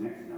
next number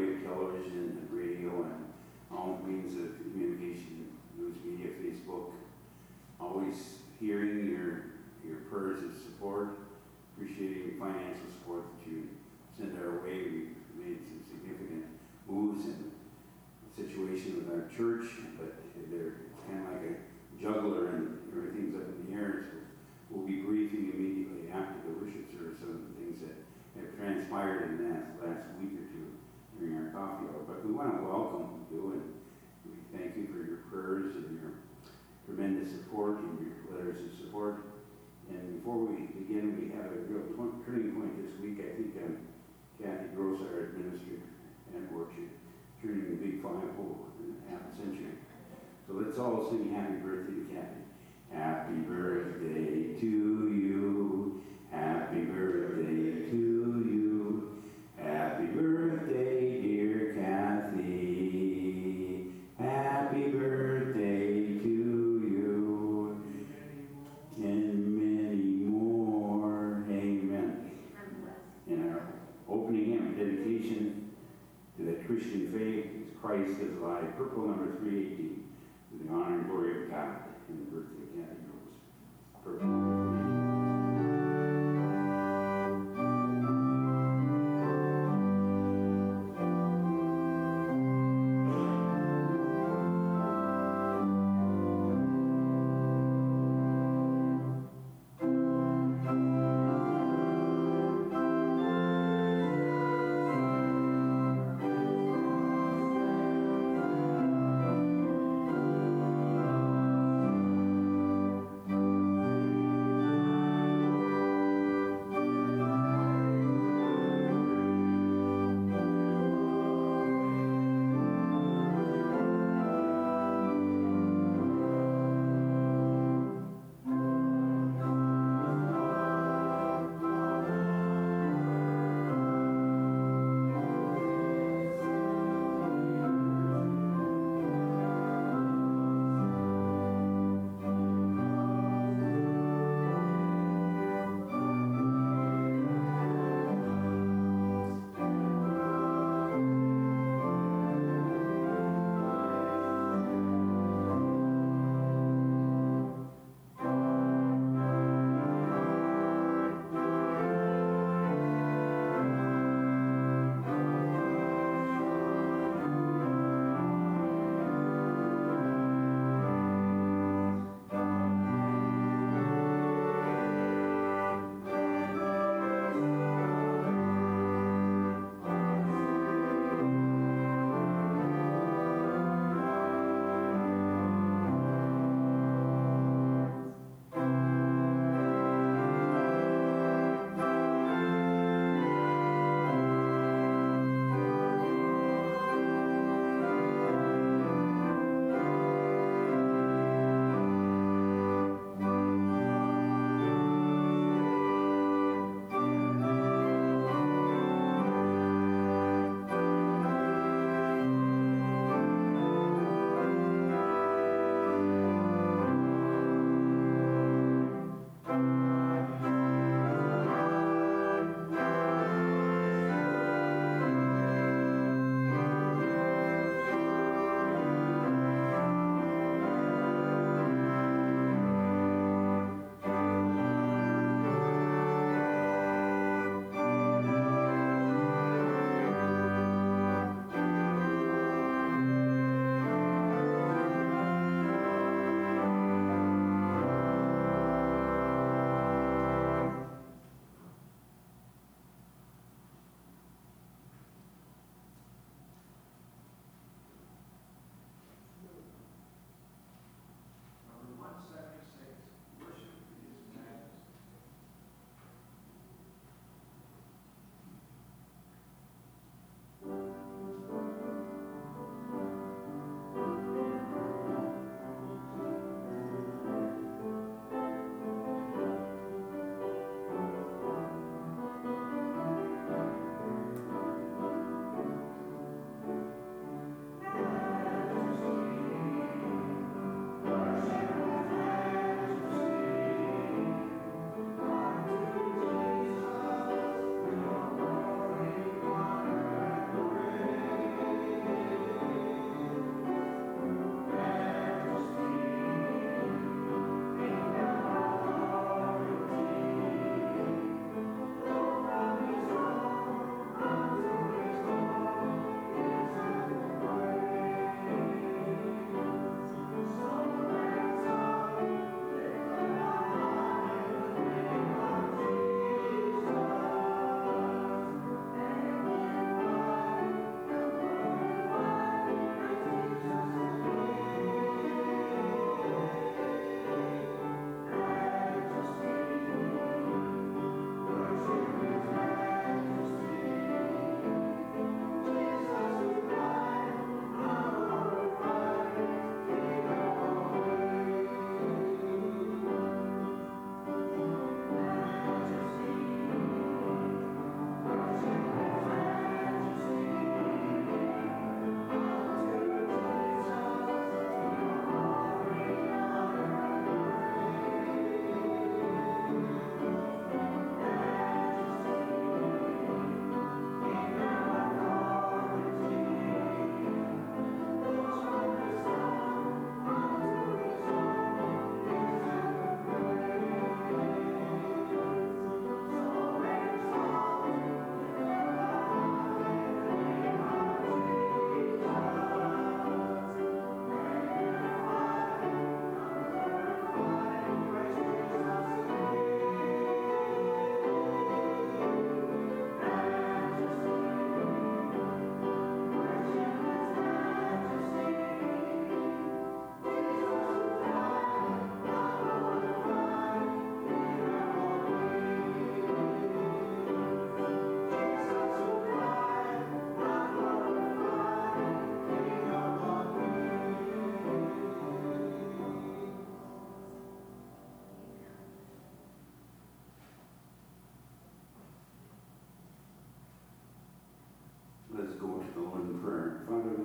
all those by way of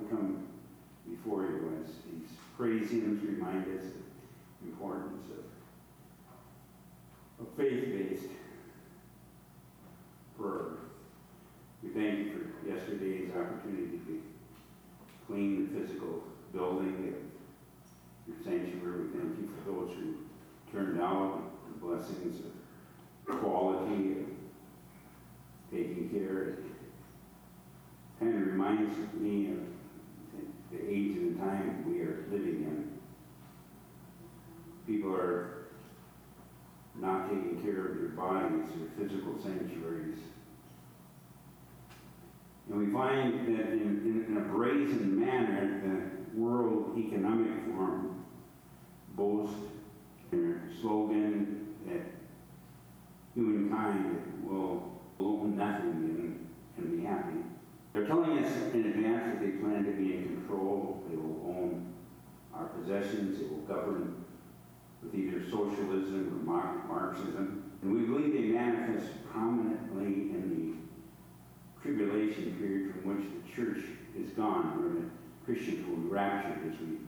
come before you as these praise hymns remind us of the importance of, of faith-based prayer. We thank you for yesterday's opportunity to clean the physical building of your sanctuary. We thank you for those who turned out, the blessings of quality and taking care. It kind of reminds me of the age and the time we are living in. People are not taking care of their bodies, their physical sanctuaries. And we find that in, in, in a brazen manner, the World Economic Forum boasts their slogan that humankind will own nothing and, and be happy. They're telling us in advance that they plan to be in control, they will own our possessions, they will govern with either socialism or Marxism. And we believe they manifest prominently in the tribulation period from which the church is gone, where the Christians will be raptured as we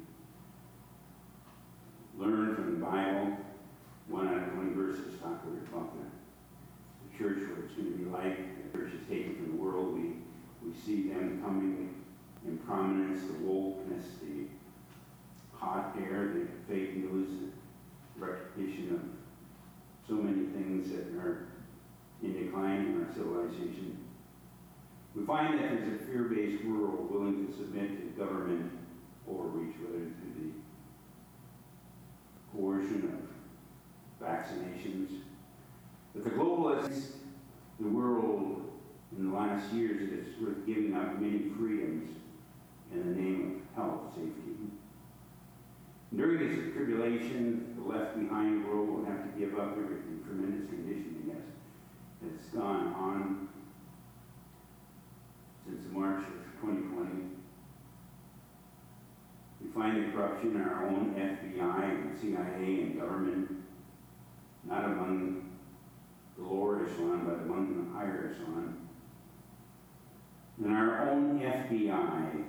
learn from the Bible. One out of 20 verses talk about the, the church, what it's going to be like. The church is taken from the world. We, we see them coming in prominence, the wokeness, the hot air, the fake news, the recognition of so many things that are in decline in our civilization. We find that there's a fear-based world willing to submit to government overreach, whether through the coercion of vaccinations. But the globalists, the world in the last years is sort of giving up many freedoms in the name of health safety. During this tribulation, the left behind world will have to give up everything. Tremendous conditioning has, has gone on since March of 2020. We find the corruption in our own FBI and CIA and government, not among the lower echelon, but among the higher echelon. And our own FBI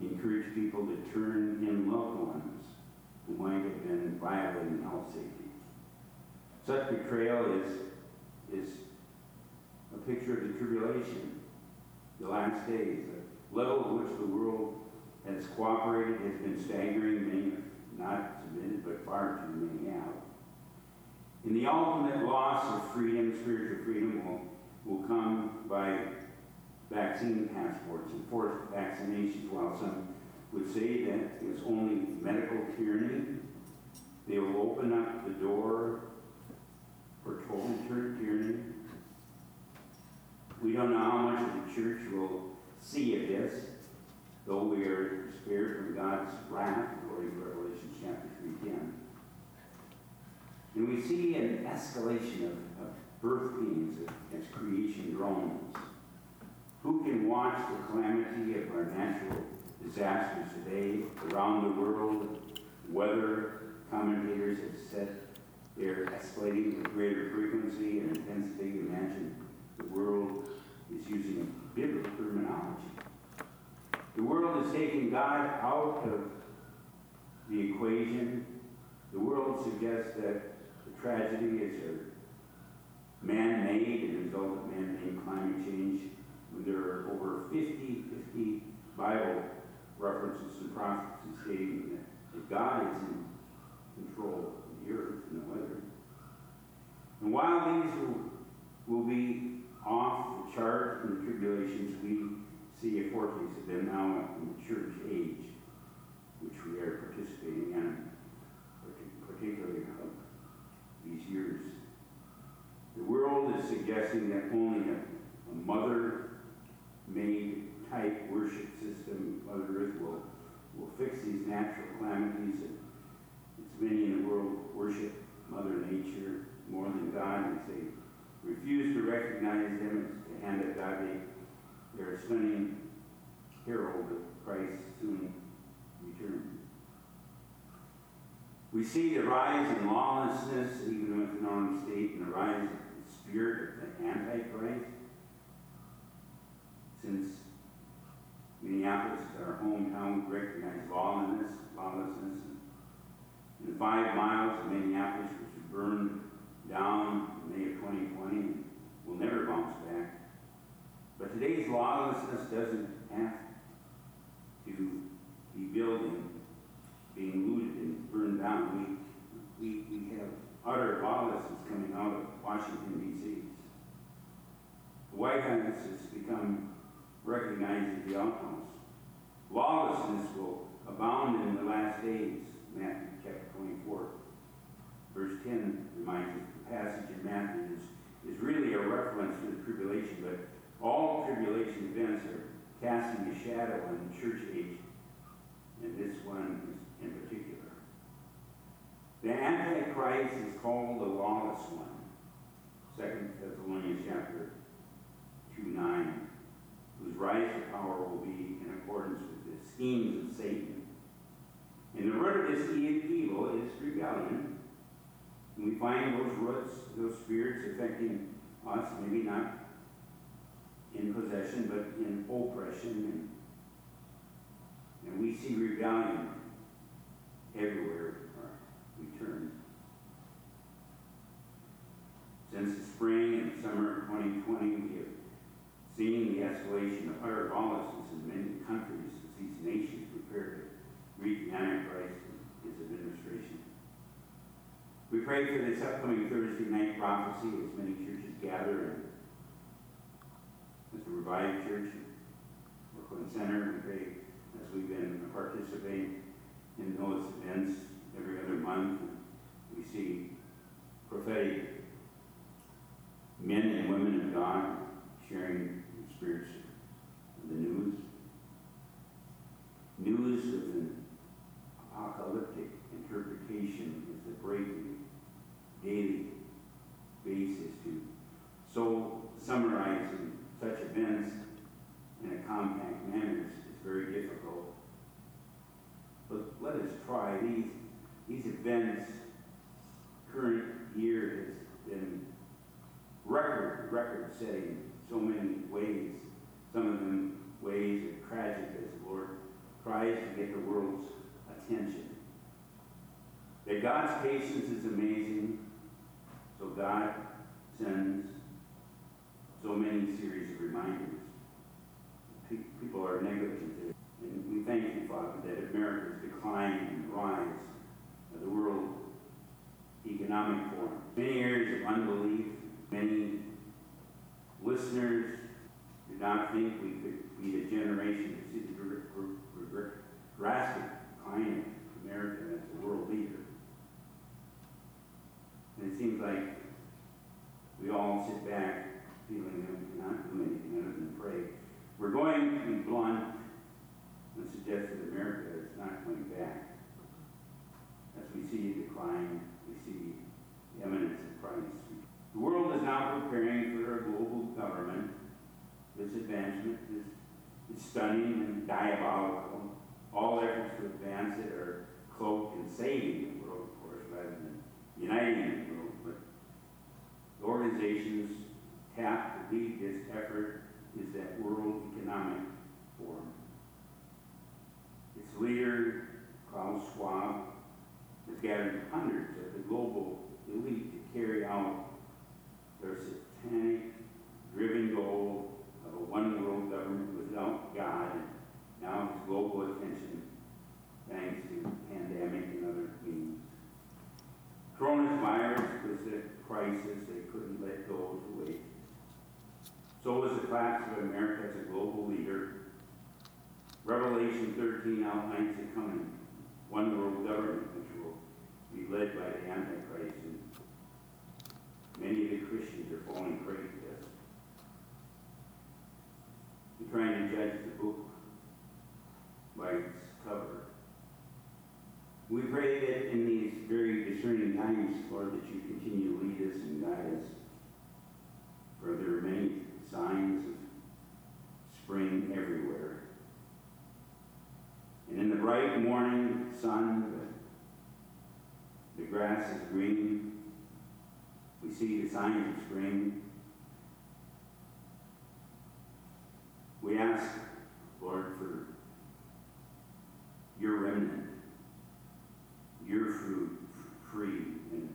encourage people to turn in loved ones who might have been violating health safety. Such betrayal is, is a picture of the tribulation, the last days. The level at which the world has cooperated has been staggering. Many not submitted, but far too many have. And the ultimate loss of freedom, spiritual freedom, will, will come by vaccine passports and forced vaccinations, while some would say that it's only medical tyranny. They will open up the door for total tyranny. We don't know how much the church will see of this, though we are spared from God's wrath, according to Revelation chapter 3.10. And we see an escalation of, of birth pains as creation groans. Who can watch the calamity of our natural disasters today around the world? Weather commentators have said they're escalating with greater frequency and intensity. Imagine the world is using biblical terminology. The world is taking God out of the equation. The world suggests that the tragedy is a man-made and result of man-made climate change. There are over 50, 50 Bible references to prophecies stating that, that God is in control of the earth and the weather. And while these will, will be off the chart in the tribulations, we see a foretaste of them now in the church age, which we are participating in, particularly of these years. The world is suggesting that only a, a mother made type worship system, Mother Earth, will, will fix these natural calamities. It's many in the world worship Mother Nature more than God, and they refuse to recognize them as the hand of God. They, they're a stunning herald of Christ's soon return. We see the rise in lawlessness, even within our own state, and the rise of the spirit of the Antichrist. Since Minneapolis is our hometown, we recognize lawlessness, lawlessness. And five miles of Minneapolis, which burned down in May of 2020, will never bounce back. But today's lawlessness doesn't have to be building, being looted and burned down. We, we, we have utter lawlessness coming out of Washington, D.C. The White House has become recognized as the outpost. Lawlessness will abound in the last days, Matthew chapter 24. Verse 10 reminds us the passage in Matthew is, is really a reference to the tribulation, but all tribulation events are casting a shadow on the church age, and this one in particular. The Antichrist is called the lawless one. Second Thessalonians chapter 2 9, whose rise to power will be in accordance with the schemes of Satan. And the root of this evil is rebellion. And we find those roots, those spirits affecting us, maybe not in possession, but in oppression. And, and we see rebellion everywhere we turn. Since the spring and summer of 2020, we have seen the escalation of utter lawlessness in many countries as these nations prepare to meet the Antichrist and his administration. We pray for this upcoming Thursday night prophecy as many churches gather and as the Revived Church, Brooklyn Center, we pray as we've been participating in those events every other month. We see prophetic men and women of God sharing spirits of the news. News with an apocalyptic interpretation is the breaking daily basis to so summarizing such events in a compact manner is, is very difficult. But let us try these these events, current year has been record, record setting so many ways. Some of them ways are tragic as the Lord tries to get the world's attention. That God's patience is amazing, so God sends so many series of reminders. People are negligent. And we thank you, Father, that America's decline and rise of the World Economic Forum. Many areas of unbelief, many listeners do not think we could be a generation to see the drastic decline of America as a world leader. And it seems like we all sit back feeling that we cannot do anything other than pray. We're going to be blunt and suggest that America is not going back. As we see decline, we see the eminence of Christ. The world is now preparing for a global government. This advancement is, is stunning and diabolical. All efforts to advance it are cloaked in saving the world, of course, rather than uniting the world. But the organization's tapped to lead this effort is that World Economic Forum. Its leader, Klaus Schwab, has gathered hundreds of the global elite to carry out their satanic driven goal of a one world government without God now global attention thanks to pandemic and other means. Coronavirus was a crisis they couldn't let go to wait. So was the collapse of America as a global leader. Revelation 13 outlines the coming one world government which will be led by the Antichrist. Many of the Christians are falling prey to this. We're trying to judge the book by its cover. We pray that in these very discerning times, Lord, that you continue to lead us and guide us. For there are many signs of spring everywhere. And in the bright morning sun, the grass is green. We see the signs of spring. We ask, Lord, for your remnant, your fruit free, and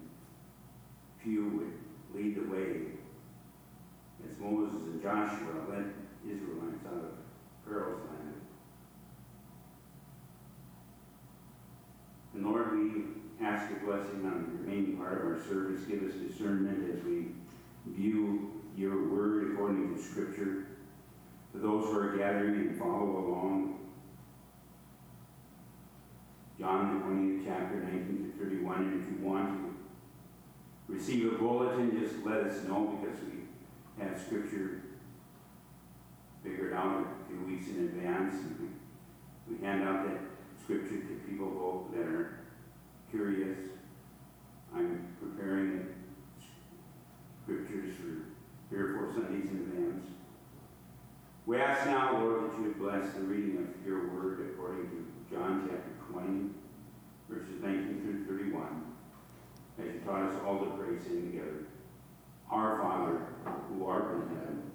few would lead the way as Moses and Joshua led Israelites out of ask a blessing on the remaining part of our service. Give us discernment as we view your word according to Scripture. For those who are gathering and follow along, John the 20th chapter, 19 to 31. And if you want to receive a bulletin, just let us know because we have Scripture figured out a few weeks in advance. And we, we hand out that Scripture to people that are curious. I'm preparing scriptures for three or four Sundays in advance. We ask now, Lord, that you would bless the reading of your word according to John chapter 20, verses 19 through 31, as you taught us all to pray sing together. Our Father, who art in heaven,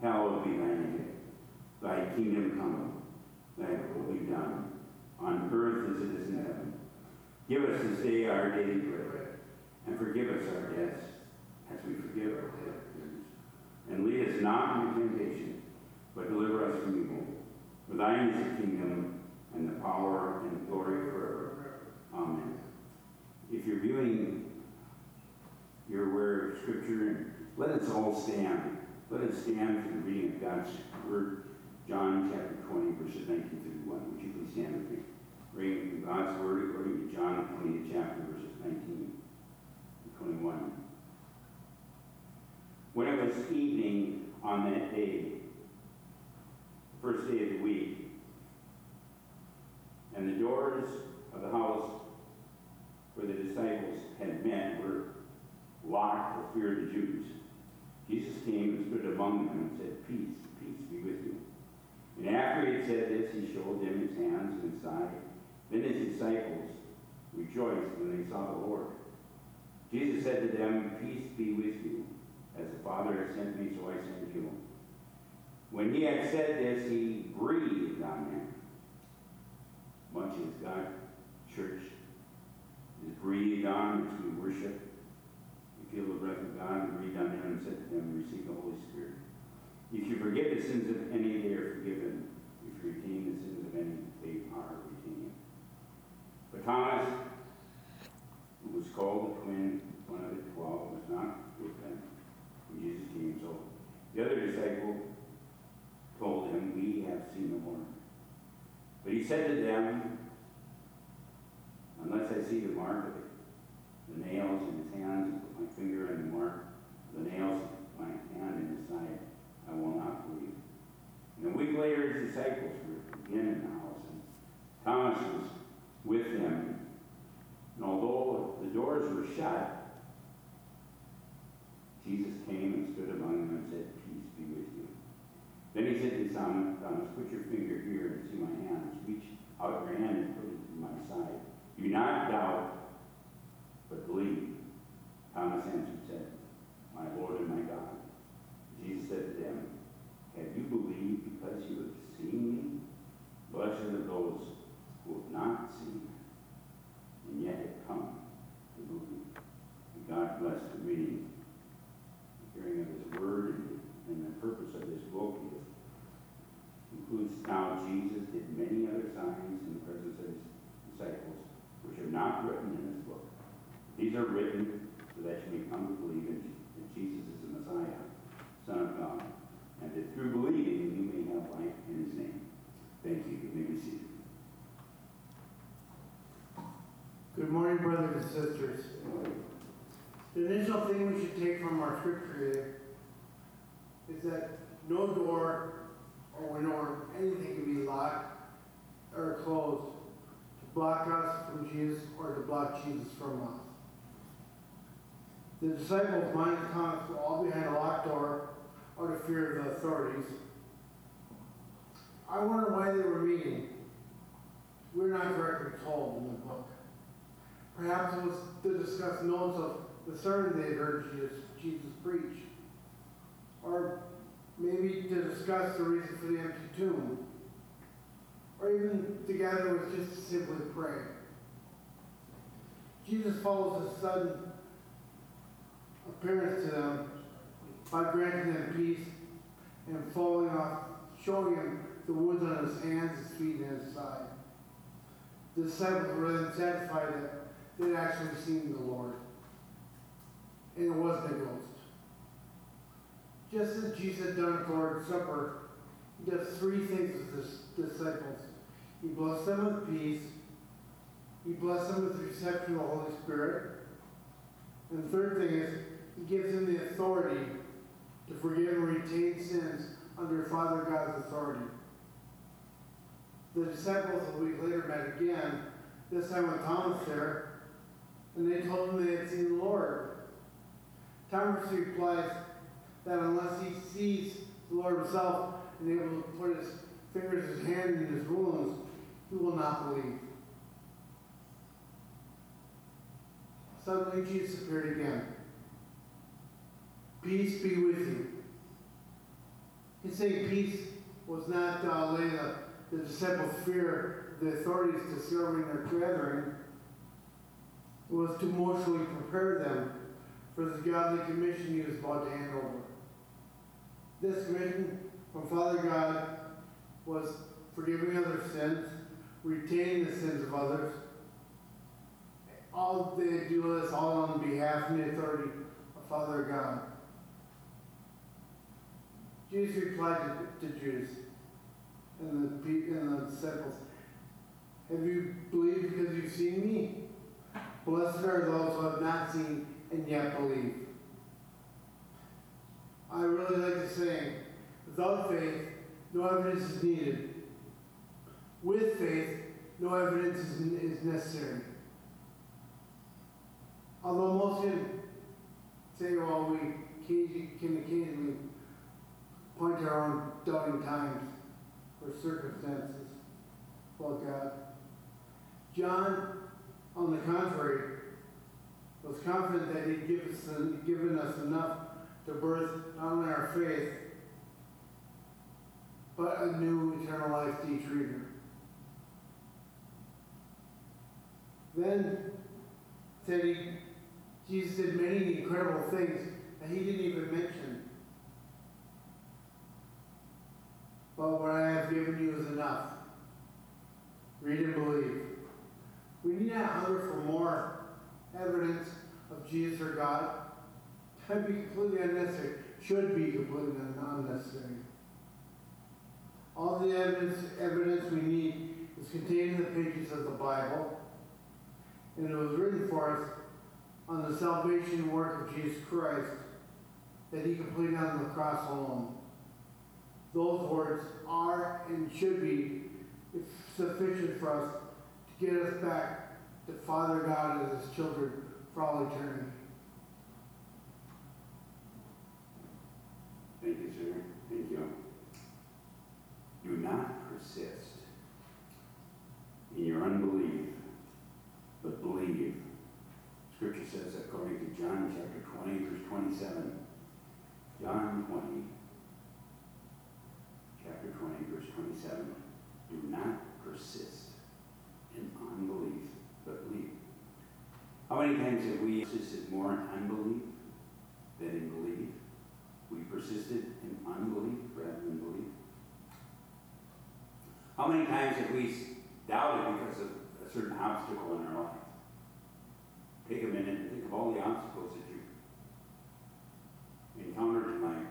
hallowed be thy name. Thy kingdom come, thy will be done, on earth as it is in heaven. Give us this day our daily bread, and forgive us our debts, as we forgive our debtors. And lead us not into temptation, but deliver us from evil. For thine is the kingdom, and the power, and the glory forever. Amen. If you're viewing, you're aware of Scripture, let us all stand. Let us stand for the reading of God's Word, John chapter 20, verses 19 through 1. Would you please stand with me? Reading God's Word according to John, the 20th chapter, verses 19 and 21. When it was evening on that day, the first day of the week, and the doors of the house where the disciples had met were locked for fear of the Jews, Jesus came and stood among them and said, Peace, peace be with you. And after he had said this, he showed them his hands and side. Then his disciples rejoiced when they saw the Lord. Jesus said to them, Peace be with you. As the Father has sent me, so I send you. When he had said this, he breathed on them. Much as God, church, is breathed on as we worship. We feel the breath of God, we breathe on them and said to them, Receive the Holy Spirit. If you forgive the sins of any, they are forgiven. If you retain the sins of any, they are Thomas, who was called twin, one of the twelve, was not with them when Jesus came. So the other disciple told him, We have seen the Lord. But he said to them, Unless I see the mark of the nails in his hands, and put my finger in the mark the nails, my hand in his side, I will not believe. And a week later, his disciples were again in the house, and Thomas was with them. And although the doors were shut, Jesus came and stood among them and said, Peace be with you. Then he said to Thomas, Thomas, put your finger here and see my hands. Reach out your hand and put it to my side. Do not doubt, but believe. Thomas answered said, My Lord and my God. Jesus said to them, Have you believed because you have seen me? Blessed are those who have not seen and yet have come to believe. And God bless the reading, the hearing of his word, and, the purpose of this book is includes now Jesus did many other signs in the presence of his disciples, which are not written in this book. These are written so that you may come to believe in Jesus is the Messiah, Son of God, and that through believing you may have life in his name. Thank you. You may be seated. Good morning, brothers and sisters. The initial thing we should take from our scripture is that no door or window or anything can be locked or closed to block us from Jesus or to block Jesus from us. The disciples, and Thomas, were all behind a locked door out of fear of the authorities. I wonder why they were meeting. We're not directly told in the book. Perhaps it was to discuss notes of the sermon they heard Jesus, Jesus preach. Or maybe to discuss the reason for the empty tomb. Or even together was just to simply pray. Jesus follows his sudden appearance to them by granting them peace and falling off, showing him the wounds on his hands, his feet, and his side. The disciples were then satisfied that they'd actually seen the Lord. And it wasn't a ghost. Just as Jesus had done at the Lord's Supper, he does three things with his disciples. He blessed them with peace, he blessed them with the reception of the Holy Spirit, and the third thing is, he gives them the authority to forgive and retain sins under Father God's authority. The disciples a week later met again, this time with Thomas there, and they told him they had seen the Lord. Thomas replies that unless he sees the Lord himself and able to put his fingers, his hand in his wounds, he will not believe. Suddenly Jesus appeared again. Peace be with you. His saying peace was not to allay the, the disciples' fear the authorities discovering their gathering. Was to emotionally prepare them for the godly commission he was about to hand over. This commission from Father God was forgiving other sins, retaining the sins of others. All they do is all on behalf and the authority of Father God. Jesus replied to, to Judas and the, and the disciples, Have you believed because you've seen me? Blessed are those who have not seen and yet believe. I really like to say, without faith, no evidence is needed. With faith, no evidence is, necessary. Although most can say, well, we occasion- can occasionally point to our own doubting times or circumstances about God. John, on the contrary, was confident that he'd give us, given us enough to birth not only our faith, but a new eternal life to each reader. Then said he, Jesus did many incredible things that he didn't even mention. But what I have given you is enough. Read and believe. We need not hunger for more evidence of Jesus or God. That'd be completely unnecessary. Should be completely un- unnecessary. All the evidence, evidence we need is contained in the pages of the Bible, and it was written for us on the salvation work of Jesus Christ that He completed on the cross alone. Those words are and should be sufficient for us get us back to Father God as His children for all eternity. Thank you, sir. Thank you. Do not persist in your unbelief, but believe. Scripture says, according to John chapter 20, verse 27, John 20, chapter 20, verse 27, do not persist unbelief, but believe. How many times have we persisted more in unbelief than in belief? We persisted in unbelief rather than belief. How many times have we doubted because of a certain obstacle in our life? Take a minute and think of all the obstacles that you encountered in life.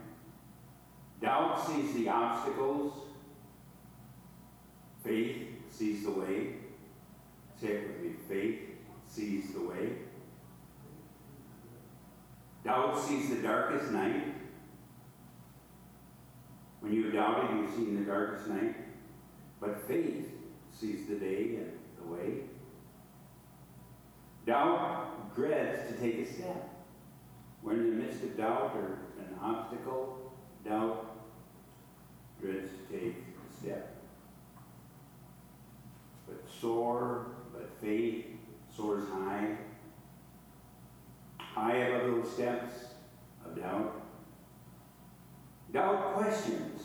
Doubt sees the obstacles. Faith sees the way. Me. Faith sees the way. Doubt sees the darkest night. When you doubted, you've seen the darkest night. But faith sees the day and the way. Doubt dreads to take a step. When in the midst of doubt or an obstacle, doubt dreads to take a step. But but faith soars high, high above those steps of doubt. Doubt questions.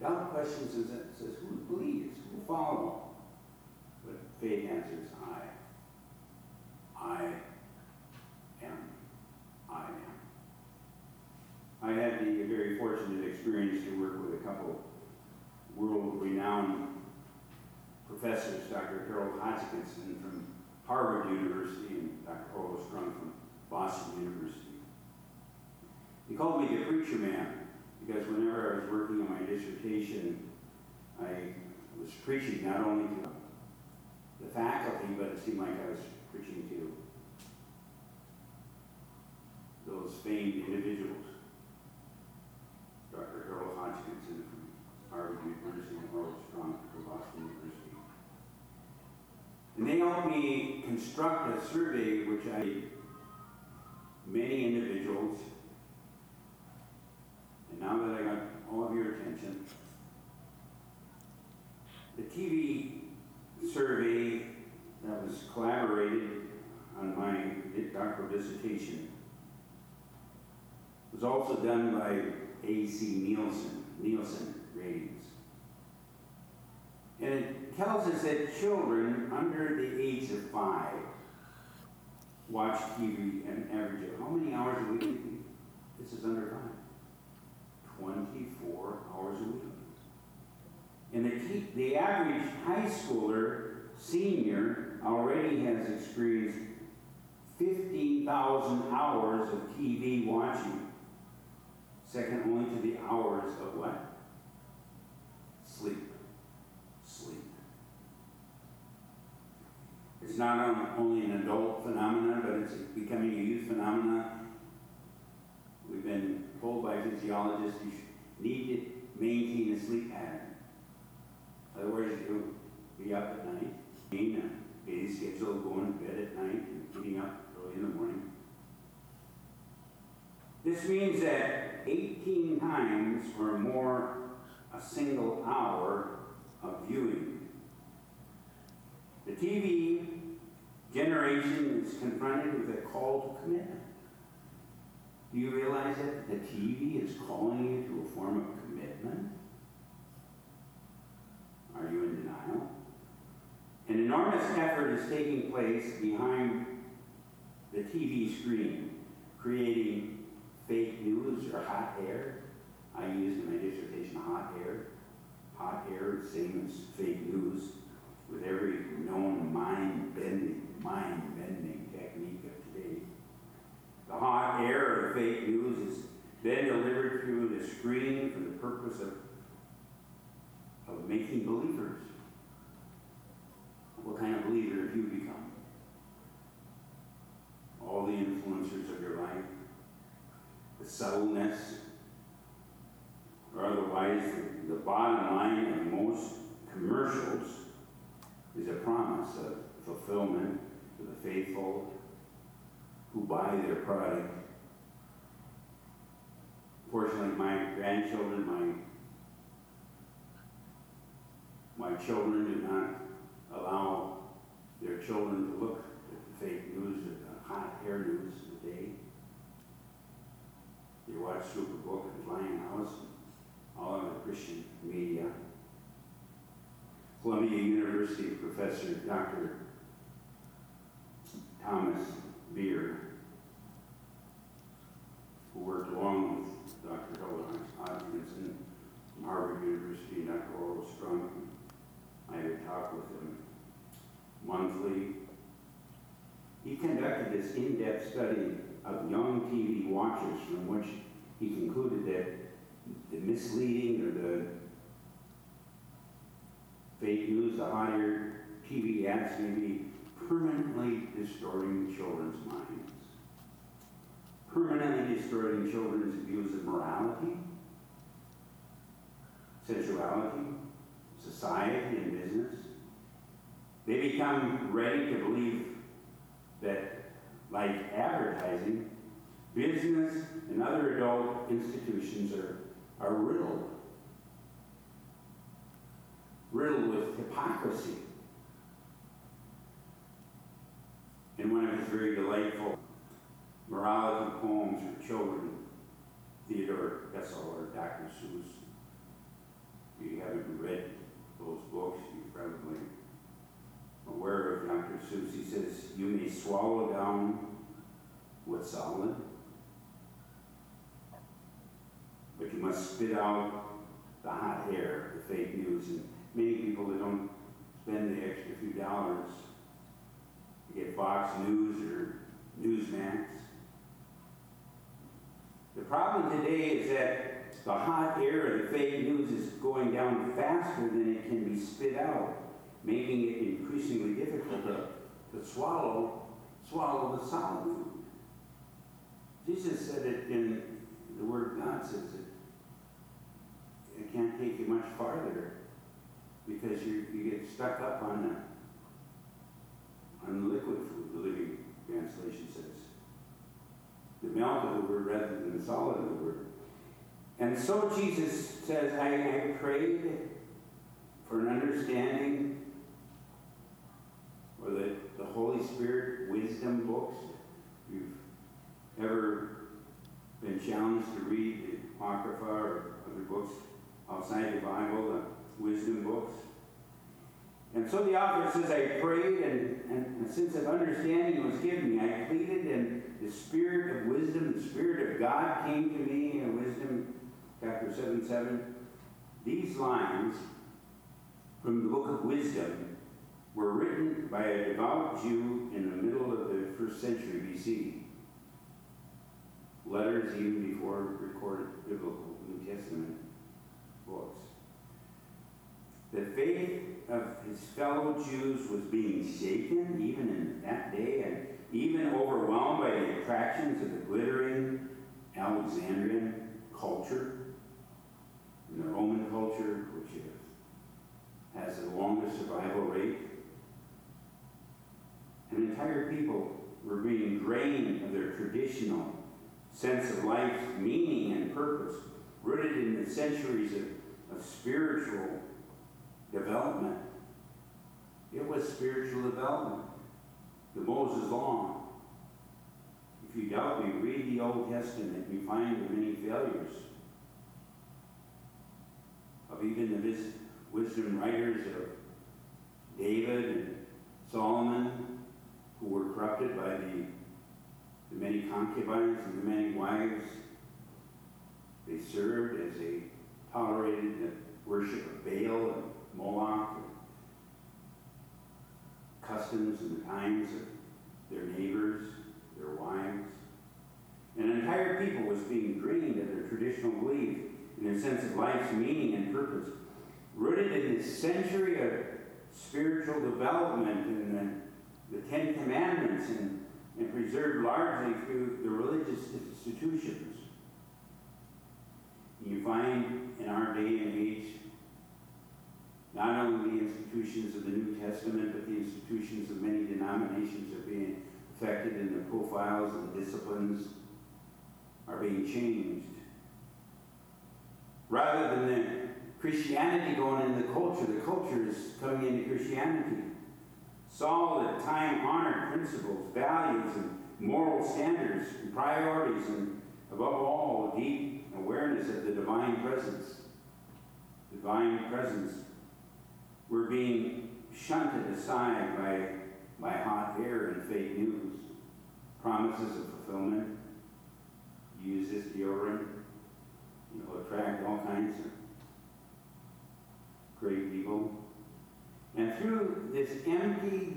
Doubt questions and says, who believes? Who follows? But faith answers, I. I am. I am. I had the very fortunate experience to work with a couple world-renowned professors, Dr. Harold Hodgkinson from Harvard University and Dr. Orlo Strunk from Boston University. He called me the preacher man because whenever I was working on my dissertation, I was preaching not only to the faculty, but it seemed like I was preaching to those famed individuals. Dr. Harold Hodgkinson from Harvard University and Harold Strong from Boston University. And they helped me construct a survey which I many individuals. And now that I got all of your attention, the TV survey that was collaborated on my doctoral dissertation was also done by AC Nielsen, Nielsen ratings. And it tells us that children under the age of five watch TV an average of how many hours a week? This is under five. 24 hours a week. And the, the average high schooler, senior, already has experienced 15,000 hours of TV watching. Second only to the hours of what? Sleep. Sleep. It's not um, only an adult phenomenon, but it's becoming a youth phenomenon. We've been told by physiologists you need to maintain a sleep pattern. Otherwise, you'll be up at night, being a busy schedule, going to bed at night, and getting up early in the morning. This means that 18 times or more a single hour of viewing. The TV generation is confronted with a call to commitment. Do you realize that the TV is calling you to a form of commitment? Are you in denial? An enormous effort is taking place behind the TV screen, creating fake news or hot air. I used in my dissertation hot air. Hot air, same as fake news, with every known mind bending, mind bending technique of today. The hot air of fake news is then delivered through the screen for the purpose of, of making believers. What kind of believer have you become? All the influencers of your life, the subtleness, or otherwise, the, the bottom line of most commercials is a promise of fulfillment for the faithful who buy their product. Fortunately, my grandchildren, my my children do not allow their children to look at the fake news or the hot air news today. They watch Superbook and Flying House, all of the Christian media. Columbia University professor Dr. Thomas Beer, who worked along with Dr. Helen Hodgkinson from Harvard University, Dr. Orlo Strunk. I would talk with him monthly. He conducted this in-depth study of young TV watchers from which he concluded that the misleading or the fake news, the higher TV ads may be permanently distorting children's minds, permanently distorting children's views of morality, sensuality, society, and business. They become ready to believe that, like advertising, business and other adult institutions are, are riddled, riddled with hypocrisy. In one of his very delightful morality poems for children, Theodore Geisel or Dr. Seuss, if you haven't read those books, you're probably aware of Dr. Seuss. He says, You may swallow down what's solid, but you must spit out the hot air, the fake news. And many people that don't spend the extra few dollars You get Fox News or Newsmax. The problem today is that the hot air of the fake news is going down faster than it can be spit out, making it increasingly difficult to, to swallow, swallow the solid food. Jesus said it in the Word of God says it. It can't take you much farther because you, you get stuck up on the, the liquid food, the Living Translation says. The milk of the Word rather than the solid of the Word. And so Jesus says, I, I prayed for an understanding or the, the Holy Spirit wisdom books. If you've ever been challenged to read the Apocrypha or other books outside the Bible, the wisdom books. And so the author says, I prayed, and, and a sense of understanding was given me. I pleaded, and the spirit of wisdom, the spirit of God came to me in Wisdom chapter 7 7. These lines from the book of Wisdom were written by a devout Jew in the middle of the first century BC. Letters even before recorded biblical New Testament books. The faith of his fellow Jews was being shaken even in that day and even overwhelmed by the attractions of the glittering Alexandrian culture and the Roman culture, which has the longest survival rate. An entire people were being drained of their traditional sense of life's meaning and purpose, rooted in the centuries of, of spiritual development. It was spiritual development. The Moses Law. If you doubt me, read the Old Testament, you find the many failures of even the wisdom writers of David and Solomon, who were corrupted by the, the many concubines and the many wives they served as they tolerated the worship of Baal and Moloch, and customs and the times of their neighbors, their wives. An entire people was being drained of their traditional belief in their sense of life's meaning and purpose, rooted in this century of spiritual development and the, the Ten Commandments and, and preserved largely through the religious institutions. You find in our day and age not only the institutions of the New Testament, but the institutions of many denominations are being affected and the profiles and disciplines are being changed. Rather than the Christianity going in the culture, the culture is coming into Christianity. Solid, time-honored principles, values, and moral standards, and priorities, and above all, deep awareness of the divine presence. Divine presence. We're being shunted aside by, by hot air and fake news. Promises of fulfillment. Use this deodorant. You know, attract all kinds of great people. And through this empty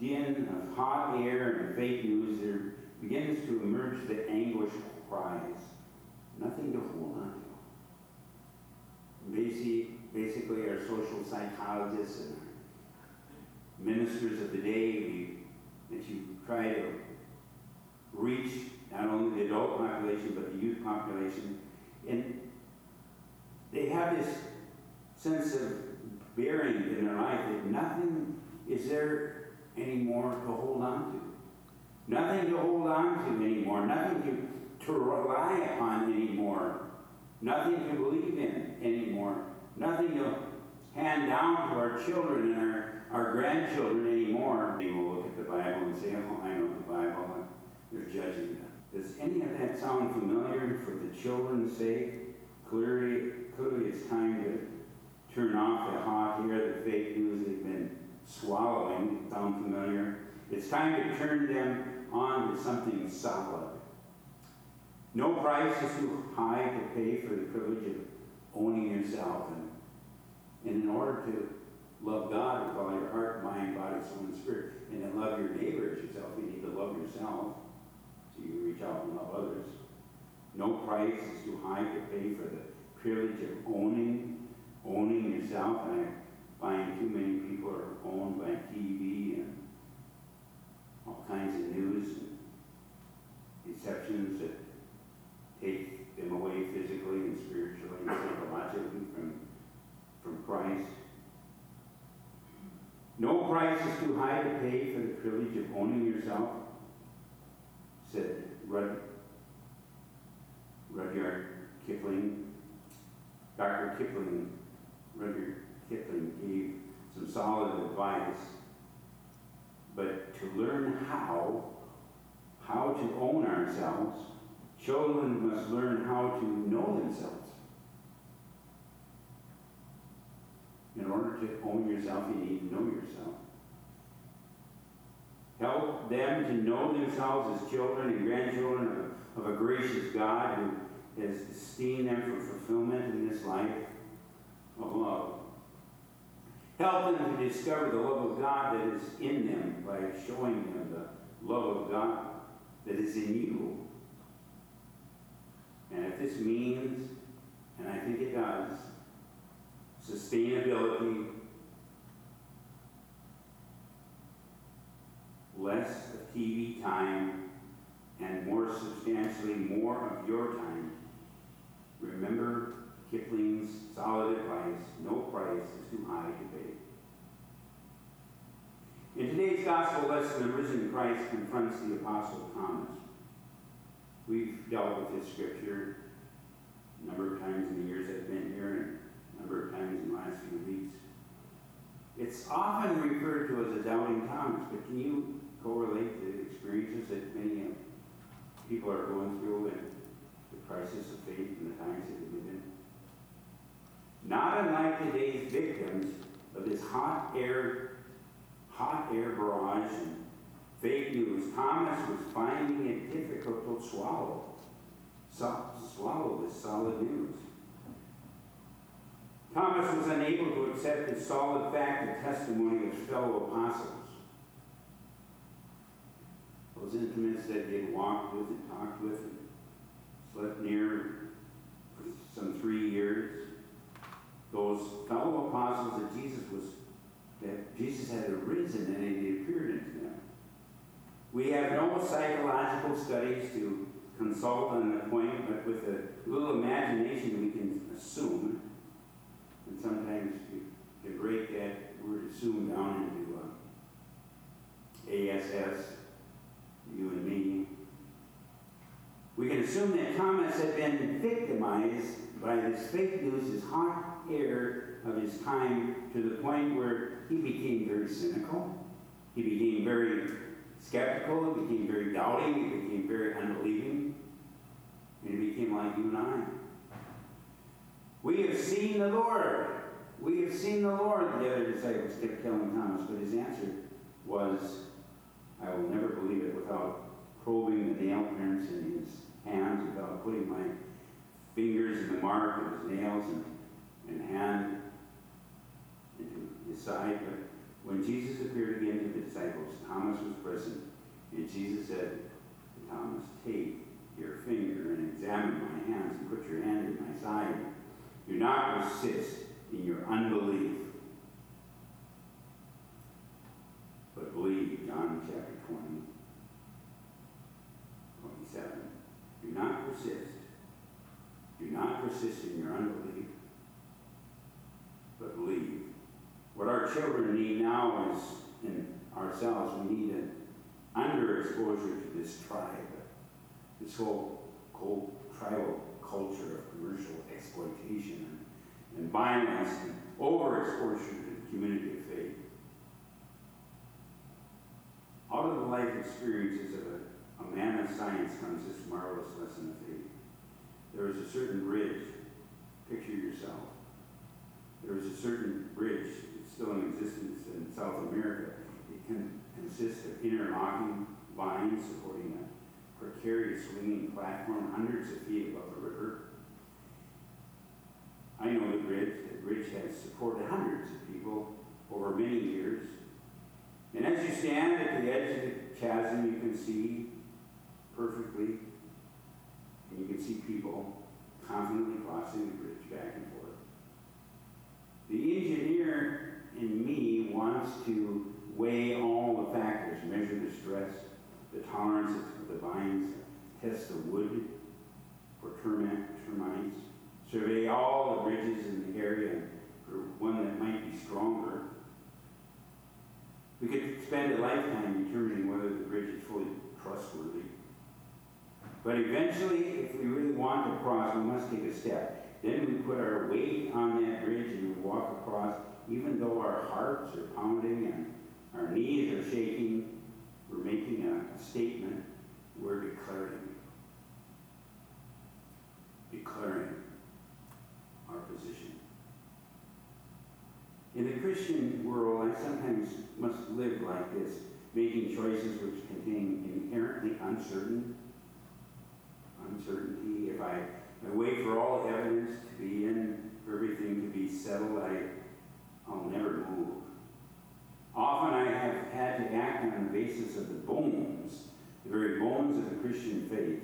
din of hot air and fake news, there begins to emerge the anguish cries. Nothing to hold on to. Basic, basically, our social psychologists and ministers of the day, we, that you try to reach not only the adult population, but the youth population. And they have this sense of bearing in their life that nothing is there anymore to hold on to. Nothing to hold on to anymore. Nothing to, to rely upon anymore. Nothing to believe in anymore. Nothing to hand down to our children and our, our grandchildren anymore. They will look at the Bible and say, oh, I know the Bible. They're judging them. Does any of that sound familiar for the children's sake? Clearly, clearly it's time to turn off the hot air, the fake news they've been swallowing. Sound familiar? It's time to turn them on to something solid. No price is too high to pay for the privilege of owning yourself. And, and in order to love God with all your heart, mind, body, soul, and spirit, and then love your neighbor as yourself. You need to love yourself so you reach out and love others. No price is too high to pay for the privilege of owning, owning yourself. And I find too many people are owned by TV and all kinds of news and deceptions that take them away physically and spiritually and psychologically from, from Christ. No price is too high to pay for the privilege of owning yourself, said Rud, Rudyard Kipling. Dr. Kipling, Rudyard Kipling gave some solid advice, but to learn how, how to own ourselves, children must learn how to know themselves. In order to own yourself, you need to know yourself. Help them to know themselves as children and grandchildren of, of a gracious God who has esteemed them for fulfillment in this life of love. Help them to discover the love of God that is in them by showing them the love of God that is in you. And if this means, and I think it does, sustainability, less of TV time, and more substantially more of your time, remember Kipling's solid advice no price is too high to pay. In today's gospel lesson, the risen Christ confronts the Apostle Thomas. We've dealt with this scripture a number of times in the years I've been here number of times in the last few weeks. It's often referred to as a doubting Thomas, but can you correlate the experiences that many uh, people are going through and the crisis of faith in the times that we live in? Not unlike today's victims of this hot air, hot air barrage and fake news, Thomas was finding it difficult to swallow, swallow this solid news. Thomas was unable to accept the solid fact and testimony of his fellow apostles. Those intimates that he had walked with and talked with and slept near for some three years. Those fellow apostles that Jesus was, that Jesus had arisen and he appeared unto them. We have no psychological studies to consult on the point, but with a little imagination we can assume, and sometimes you can break that word assume down into uh, ASS, you and me. We can assume that Thomas had been victimized by this fake news, this hot air of his time, to the point where he became very cynical. He became very skeptical, he became very doubting, he became very unbelieving, and he became like you and I. We have seen the Lord. We have seen the Lord, the other disciples kept telling Thomas, but his answer was, I will never believe it without probing the nail prints in his hands, without putting my fingers in the mark of his nails and, and hand into his side. But when Jesus appeared again to the disciples, Thomas was present, and Jesus said to Thomas, Take your finger and examine my hands and put your hand in my side. Do not persist in your unbelief, but believe. John chapter 20, 27. Do not persist. Do not persist in your unbelief, but believe. What our children need now is, in ourselves, we need an underexposure to this tribe, this whole, whole tribal culture of commercial exploitation and, violence and overexposure to the community of faith. Out of the life experiences of a, a man of science comes this marvelous lesson of faith. There is a certain bridge, picture yourself. There is a certain bridge that's still in existence in South America. It can consist of interlocking vines supporting a precarious swinging platform hundreds of feet above the river. I know the bridge. The bridge has supported hundreds of people over many years. And as you stand at the edge of the chasm, you can see perfectly, and you can see people confidently crossing the bridge back and forth. The engineer in me wants to weigh all the factors, measure the stress, the tolerance of the vines, test the wood for termites, survey all the bridges in the area for one that might be stronger. We could spend a lifetime determining whether the bridge is fully trustworthy. But eventually, if we really want to cross, we must take a step. Then we put our weight on that bridge and we walk across, even though our hearts are pounding and our knees are shaking. We're making a, statement. We're declaring. Declaring our position. In the Christian world, I sometimes must live like this, making choices which contain inherently uncertain uncertainty. If I, I wait for all evidence to be in, for everything to be settled, I, I'll never move. Often I have had to act on the basis of the bones, the very bones of the Christian faith.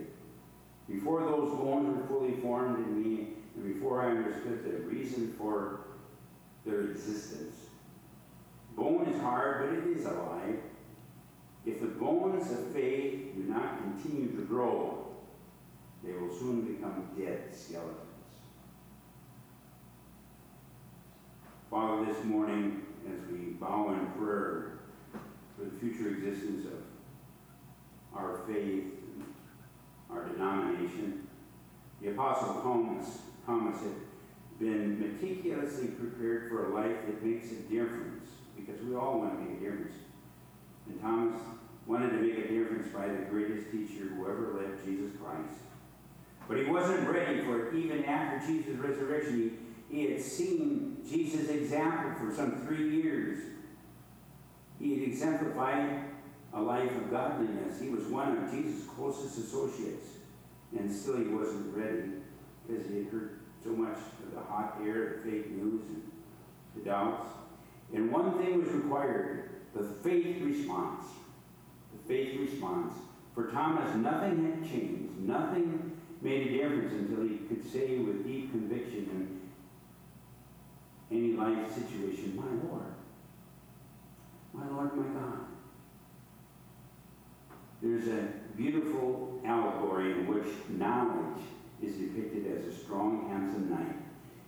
Before those bones were fully formed in me, and before I understood the reason for their existence. Bone is hard, but it is alive. If the bones of faith do not continue to grow, they will soon become dead skeletons. Father, this morning, as we bow in prayer for the future existence of our faith, and our denomination, the Apostle Thomas, Thomas had been meticulously prepared for a life that makes a difference, because we all want to make a difference. And Thomas wanted to make a difference by the greatest teacher who ever lived, Jesus Christ. But he wasn't ready for it even after Jesus' resurrection. He, he had seen Jesus' example for some three years. He had exemplified a life of godliness. He was one of Jesus' closest associates. And still he wasn't ready because he had heard so much of the hot air, the fake news, and the doubts. And one thing was required the faith response. The faith response. For Thomas, nothing had changed. Nothing made a difference until he could say with deep conviction in any life situation, My Lord, my Lord, my God. There's a beautiful allegory in which knowledge is depicted as a strong, handsome knight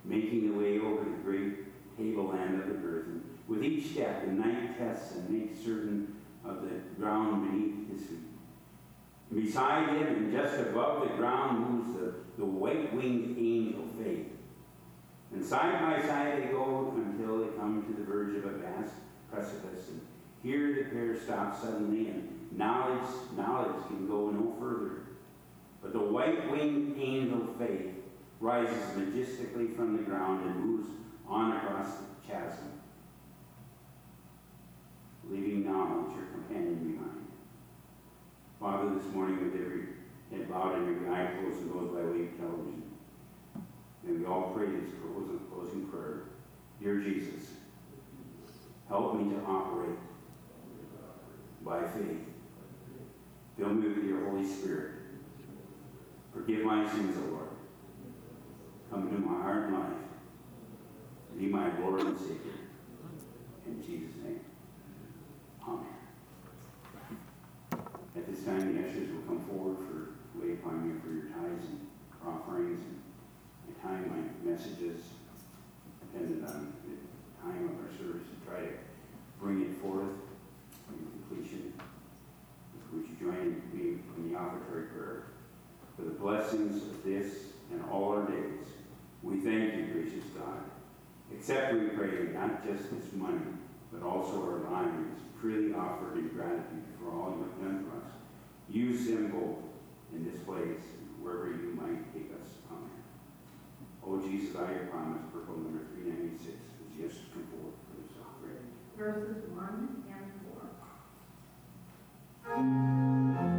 making the way over the great tableland of the earth. And with each step, the knight tests and makes certain of the ground beneath his feet. Beside him and just above the ground moves the, the white-winged angel faith. And side by side they go until they come to the verge of a vast precipice. And here the pair stop suddenly, and knowledge, knowledge can go no further. But the white-winged angel faith rises majestically from the ground and moves on across the chasm, leaving knowledge, your companion, behind. Father, this morning with every head bowed and every eye closed and goes by way of television, and we all pray this closing, prayer. Dear Jesus, help me to operate by faith. Fill me with your Holy Spirit. Forgive my sins, O Lord. Come into my heart and life. Be my Lord and Savior. In Jesus' name. Amen. At this time, the ushers will come forward for lay upon you for your tithes and offerings. And time, my messages depended on the time of our service to try to bring it forth in completion. Would you join me in the offertory prayer? For the blessings of this and all our days, we thank you, gracious God. Accept, we pray, not just this money, but also our lives, freely offered in gratitude for all you have done for us. Them both in this place, wherever you might take us. Oh, Jesus, I have promised, purple number 396, as yes come forward for this offering. Verses 1 and 4.